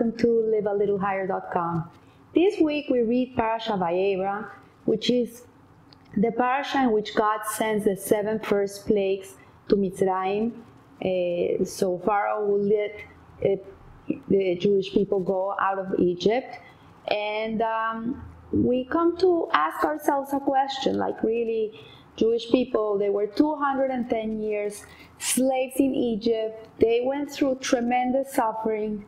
welcome to livealittlehigher.com. This week we read Parasha Va'era, which is the parasha in which God sends the seven first plagues to Mitzrayim. Uh, so Pharaoh will let uh, the Jewish people go out of Egypt. And um, we come to ask ourselves a question like, really, Jewish people, they were 210 years slaves in Egypt. They went through tremendous suffering.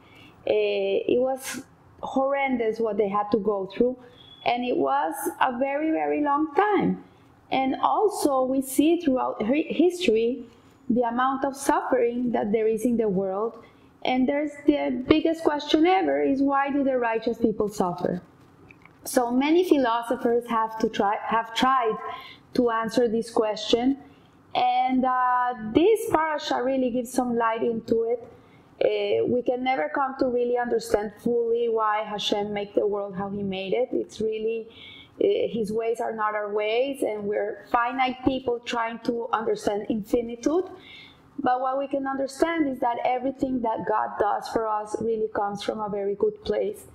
Uh, it was horrendous what they had to go through. And it was a very, very long time. And also, we see throughout history the amount of suffering that there is in the world. And there's the biggest question ever is why do the righteous people suffer? So many philosophers have to try have tried to answer this question, and uh, this parasha really gives some light into it. Uh, we can never come to really understand fully why Hashem made the world how He made it. It's really uh, His ways are not our ways, and we're finite people trying to understand infinitude. But what we can understand is that everything that God does for us really comes from a very good place.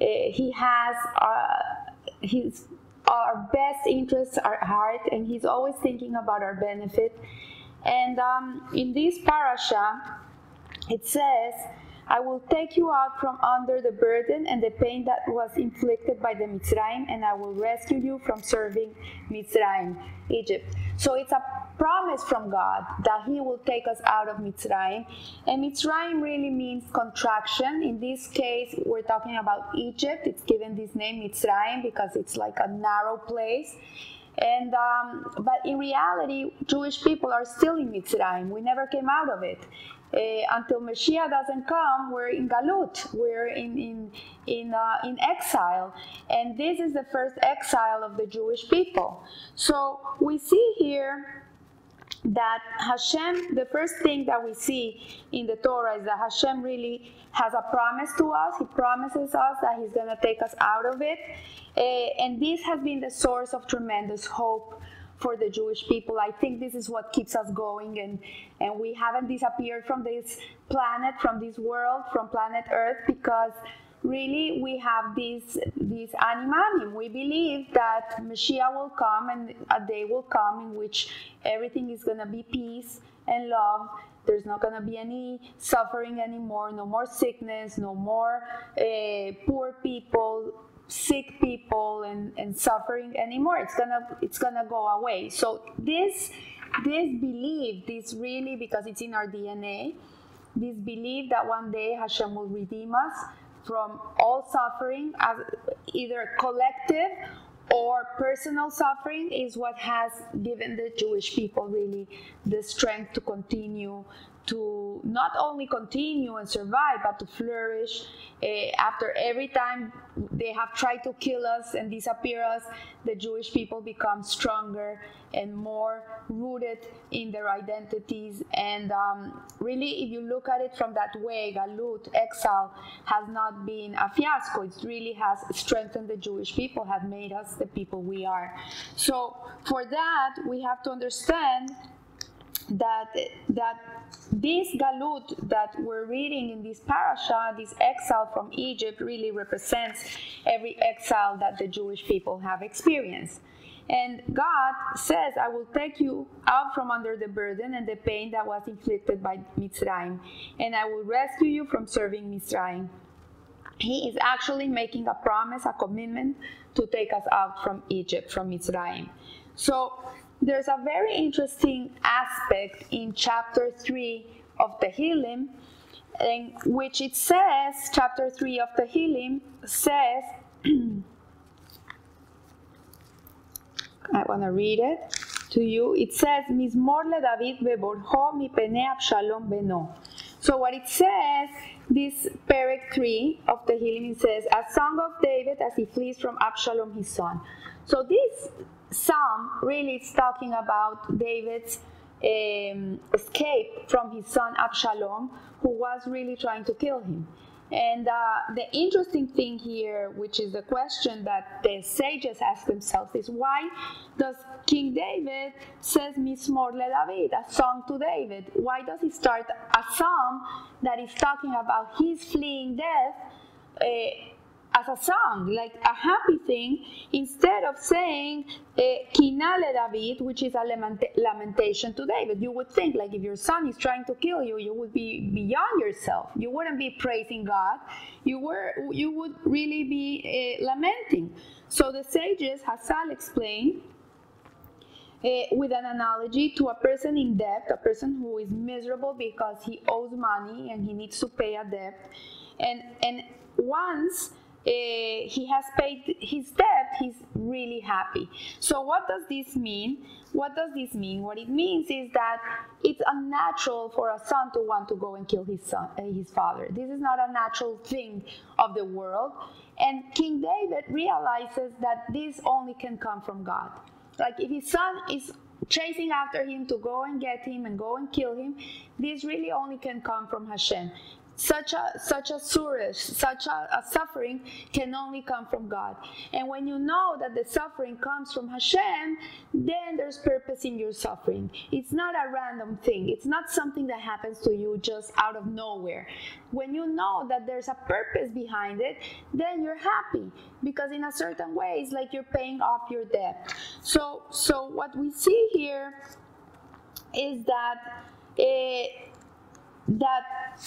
Uh, he has uh, His our best interests at heart, and He's always thinking about our benefit. And um, in this parasha, it says, I will take you out from under the burden and the pain that was inflicted by the Mitzrayim, and I will rescue you from serving Mitzrayim, Egypt. So it's a promise from God that He will take us out of Mitzrayim. And Mitzrayim really means contraction. In this case, we're talking about Egypt. It's given this name Mitzrayim because it's like a narrow place. And um, but in reality, Jewish people are still in Mitzrayim. We never came out of it. Uh, until Mashiach doesn't come, we're in Galut, we're in in in uh, in exile, and this is the first exile of the Jewish people. So we see here that Hashem, the first thing that we see in the Torah is that Hashem really has a promise to us. He promises us that He's going to take us out of it. Uh, and this has been the source of tremendous hope for the Jewish people. I think this is what keeps us going, and, and we haven't disappeared from this planet, from this world, from planet Earth, because really we have this this ani maamin. We believe that Mashiach will come and a day will come in which everything is to be peace and love. There's not to be any suffering anymore, no more sickness, no more uh, poor people, sick people, and, and suffering anymore. It's gonna it's gonna go away. So this this belief, this really because it's in our DNA, this belief that one day Hashem will redeem us from all suffering, as either collective or personal suffering, is what has given the Jewish people really the strength to continue to not only continue and survive, but to flourish. Uh, after every time they have tried to kill us and disappear us, the Jewish people become stronger and more rooted in their identities. And um, really, if you look at it from that way, Galut, exile, has not been a fiasco. It really has strengthened the Jewish people, have made us the people we are. So, for that, we have to understand that that this galut that we're reading in this parasha, this exile from Egypt, really represents every exile that the Jewish people have experienced. And God says, I will take you out from under the burden and the pain that was inflicted by Mitzrayim, and I will rescue you from serving Mitzrayim. He is actually making a promise, a commitment to take us out from Egypt, from Mitzrayim. So there's a very interesting aspect in chapter 3 of the Tehillim, in which it says, chapter 3 of the Tehillim says, I want to read it to you. It says, Mizmor le David beborjo mi pene Abshalom beno. So what it says, this Perek 3 of the Tehillim, it says, A song of David as he flees from Absalom his son. So this psalm really is talking about David's um, escape from his son Absalom, who was really trying to kill him. And uh, the interesting thing here, which is the question that the sages ask themselves, is why does King David says Mizmor le David, a song to David? Why does he start a psalm that is talking about his fleeing death? Uh, as a song, like a happy thing, instead of saying Kinale David, which is a lamentation to David. You would think, like, if your son is trying to kill you, you would be beyond yourself. You wouldn't be praising God. You were, you would really be uh, lamenting. So the sages, Chazal explained, uh, with an analogy to a person in debt, a person who is miserable because he owes money and he needs to pay a debt. And, and once he has paid his debt, he's really happy. So, what does this mean? What does this mean? What it means is that it's unnatural for a son to want to go and kill his son, uh, his father. This is not a natural thing of the world. And King David realizes that this only can come from God. Like if his son is chasing after him to go and get him and go and kill him, this really only can come from Hashem such a such a tzuris, such a, a, suffering can only come from God. And when you know that the suffering comes from Hashem, then there's purpose in your suffering. It's not a random thing. It's not something that happens to you just out of nowhere. When you know that there's a purpose behind it, then you're happy because in a certain way it's like you're paying off your debt. So so what we see here is that uh, that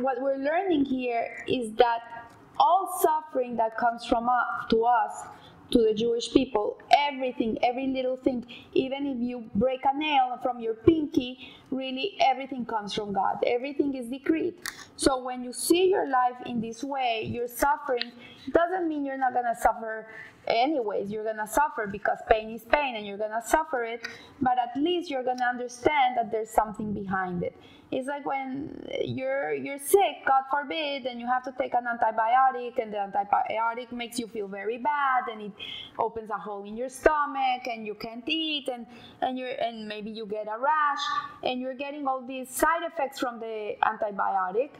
what we're learning here is that all suffering that comes from us, to us, to the Jewish people, everything, every little thing, even if you break a nail from your pinky, really everything comes from God. Everything is decreed. So when you see your life in this way, your suffering doesn't mean you're not going to suffer anyways. You're to suffer because pain is pain and you're to suffer it, but at least you're to understand that there's something behind it. It's like when you're you're sick, God forbid, and you have to take an antibiotic, and the antibiotic makes you feel very bad, and it opens a hole in your stomach, and you can't eat, and and you're and maybe you get a rash, and you're getting all these side effects from the antibiotic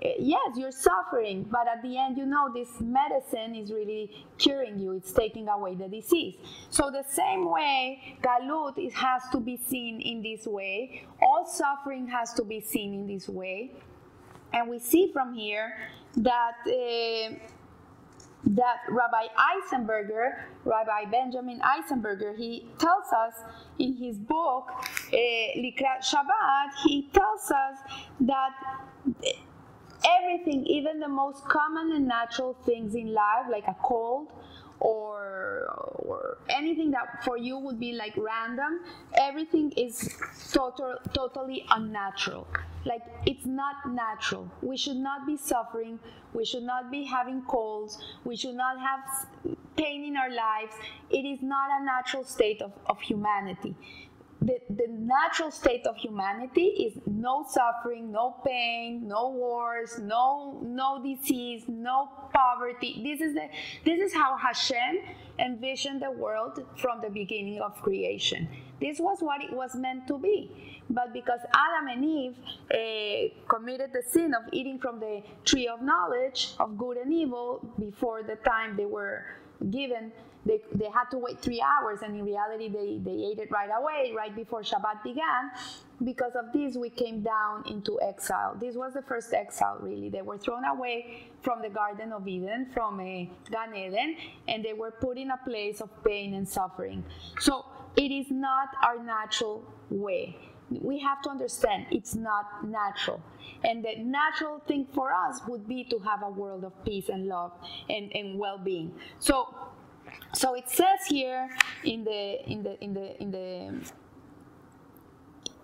yes, you're suffering, but at the end, you know this medicine is really curing you, it's taking away the disease. So, the same way, Galut it has to be seen in this way, all suffering has to be seen in this way. And we see from here that. Uh, that Rabbi Eisenberger, Rabbi Benjamin Eisenberger, he tells us in his book, uh, Likrat Shabbat, he tells us that everything, even the most common and natural things in life, like a cold or, or anything that for you would be like random, everything is total, totally unnatural. Like it's not natural. We should not be suffering. We should not be having colds. We should not have pain in our lives. It is not a natural state of, of humanity the, the natural state of humanity is no suffering, no pain, no wars, no no disease, no poverty. This is the this is how Hashem envisioned the world from the beginning of creation. This was what it was meant to be. But because Adam and Eve uh, committed the sin of eating from the tree of knowledge of good and evil before the time they were given they, they had to wait three hours, and in reality, they, they ate it right away, right before Shabbat began. Because of this, we came down into exile. This was the first exile, really. They were thrown away from the Garden of Eden, from a Gan Eden, and they were put in a place of pain and suffering. So it is not our natural way we have to understand it's not natural. And the natural thing for us would be to have a world of peace and love and, and well being. So so it says here in the in the in the in the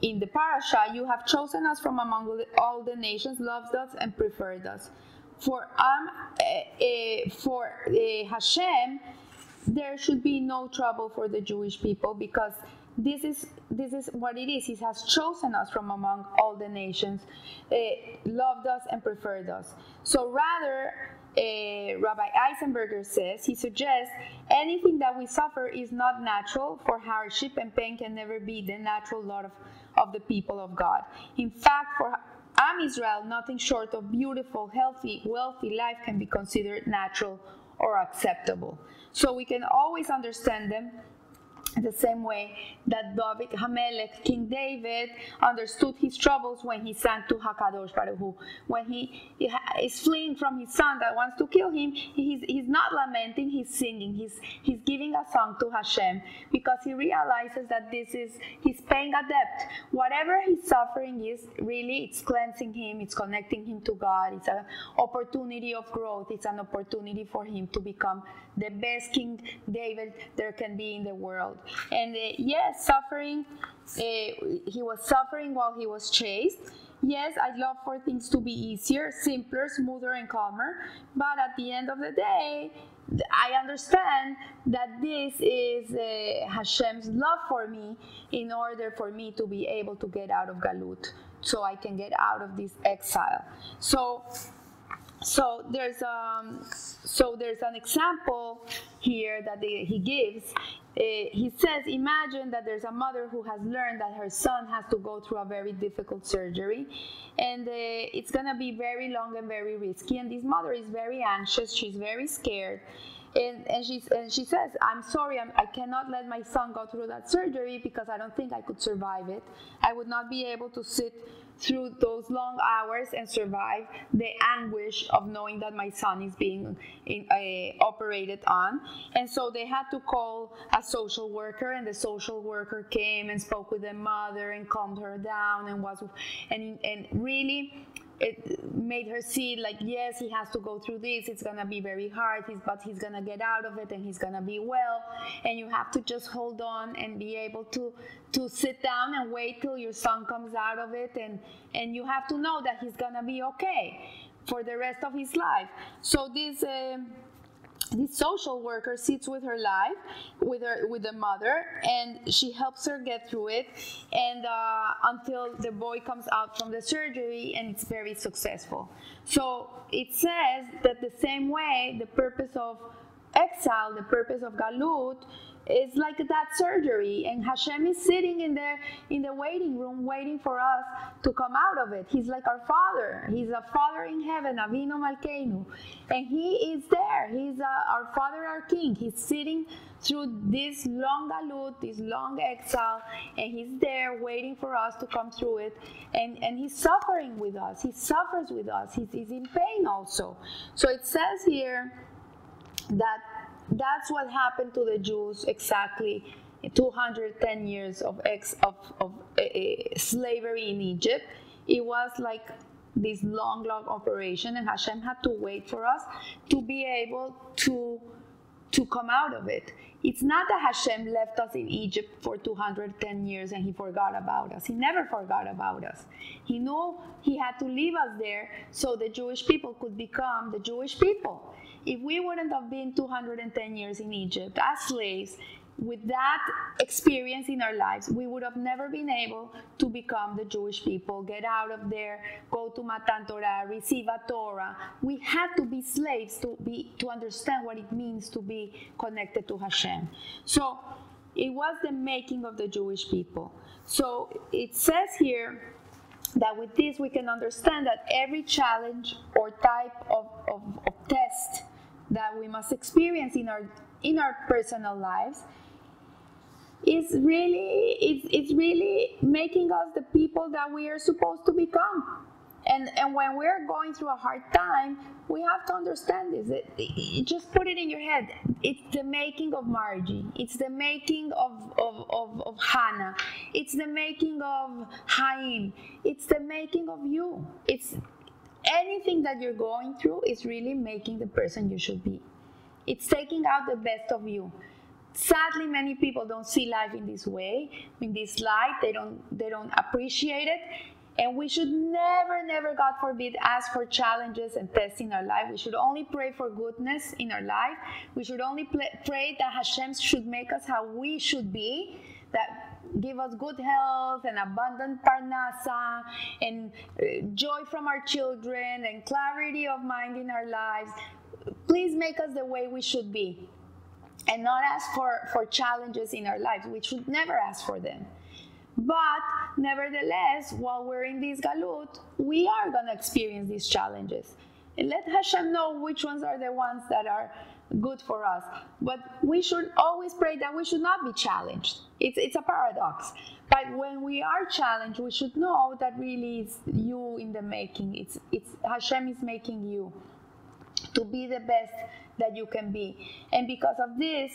in the parasha, you have chosen us from among all the nations, loved us and preferred us. For um, uh, uh, for uh, Hashem, there should be no trouble for the Jewish people because this is this is what it is. He has chosen us from among all the nations, loved us and preferred us. So rather uh, Rabbi Eisenberger says, he suggests anything that we suffer is not natural, for hardship and pain can never be the natural lot of, of the people of God. In fact, for Am Israel, nothing short of beautiful, healthy, wealthy life can be considered natural or acceptable. So we can always understand them the same way that David Hamelech, King David, understood his troubles when he sang to Hakadosh Baruch Hu. When he is fleeing from his son that wants to kill him, he's, he's not lamenting, he's singing. He's, he's giving a song to Hashem because he realizes that this is, he's paying a debt. Whatever his suffering is, really, it's cleansing him, it's connecting him to God, it's an opportunity of growth, it's an opportunity for him to become the best King David there can be in the world. And uh, yes, suffering, uh, he was suffering while he was chased. Yes, I'd love for things to be easier, simpler, smoother, and calmer. But at the end of the day, I understand that this is uh, Hashem's love for me in order for me to be able to get out of Galut, so I can get out of this exile. So so there's um, so there's an example here that they, he gives. Uh, he says, imagine that there's a mother who has learned that her son has to go through a very difficult surgery, and uh, it's gonna be very long and very risky. And this mother is very anxious. She's very scared. And, and, she, and she says, I'm sorry, I'm, I cannot let my son go through that surgery because I don't think I could survive it. I would not be able to sit through those long hours and survive the anguish of knowing that my son is being in, uh, operated on. And so they had to call a social worker, and the social worker came and spoke with the mother and calmed her down and was and and really it made her see like yes he has to go through this. It's gonna be very hard he's, but he's gonna get out of it and he's gonna be well. And you have to just hold on and be able to to sit down and wait till your son comes out of it. And and you have to know that he's gonna be okay for the rest of his life. So this um, this social worker sits with her life with her with the mother and she helps her get through it. And uh, until the boy comes out from the surgery and it's very successful. So it says that the same way the purpose of exile the purpose of galut it's like that surgery and hashem is sitting in there in the waiting room waiting for us to come out of it. He's like our father. He's a father in heaven avinu malkeinu. And he is there. He's uh, our father our king. He's sitting through this long galut this long exile and he's there waiting for us to come through it. And and he's suffering with us. He suffers with us. He's, he's in pain also. So it says here that that's what happened to the Jews exactly 210 years of, ex, of, of uh, slavery in Egypt. It was like this long, long operation, and Hashem had to wait for us to be able to, to come out of it. It's not that Hashem left us in Egypt for 210 years and he forgot about us. He never forgot about us. He knew he had to leave us there so the Jewish people could become the Jewish people. If we wouldn't have been 210 years in Egypt as slaves, with that experience in our lives, we would have never been able to become the Jewish people, get out of there, go to Matan Torah, receive a Torah. We had to be slaves to be to understand what it means to be connected to Hashem. So it was the making of the Jewish people. So it says here that with this we can understand that every challenge or type of, of, of test that we must experience in our in our personal lives is really it's, it's really making us the people that we are supposed to become. And and when we're going through a hard time we have to understand this. It, it, just put it in your head. It's the making of margie. It's the making of of, of, of hannah. It's the making of haim. It's the making of you. It's anything that you're going through is really making the person you should be. It's taking out the best of you. Sadly, many people don't see life in this way, in this light. They don't they don't appreciate it. And we should never, never, God forbid, ask for challenges and tests in our life. We should only pray for goodness in our life. We should only pray that Hashem should make us how we should be, that give us good health and abundant parnasa and uh, joy from our children and clarity of mind in our lives. Please make us the way we should be and not ask for, for challenges in our lives. We should never ask for them. But nevertheless, while we're in this galut, we are going to experience these challenges. And let Hashem know which ones are the ones that are good for us. But we should always pray that we should not be challenged. It's, it's a paradox. But when we are challenged, we should know that really it's you in the making. It's, it's Hashem is making you to be the best that you can be. And because of this,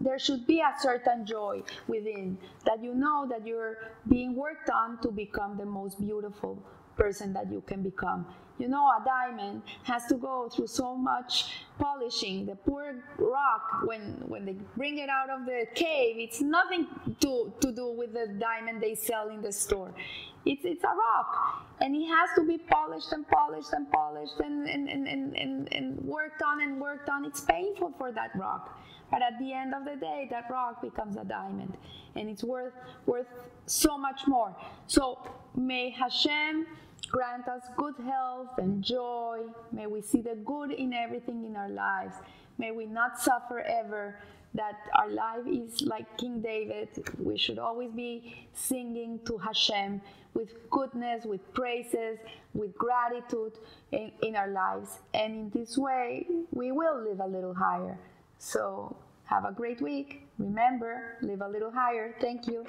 there should be a certain joy within that you know that you're being worked on to become the most beautiful person that you can become. You know, a diamond has to go through so much polishing. The poor rock, when when they bring it out of the cave, it's nothing to, to do with the diamond they sell in the store. It's it's a rock. And it has to be polished and polished and polished and, and, and, and, and, worked on and worked on. It's painful for that rock. But at the end of the day, that rock becomes a diamond, and it's worth worth so much more. So may Hashem grant us good health and joy. May we see the good in everything in our lives. May we not suffer ever. That our life is like King David. We should always be singing to Hashem with goodness, with praises, with gratitude in, in our lives. And in this way, we will live a little higher. So have a great week. Remember, live a little higher. Thank you.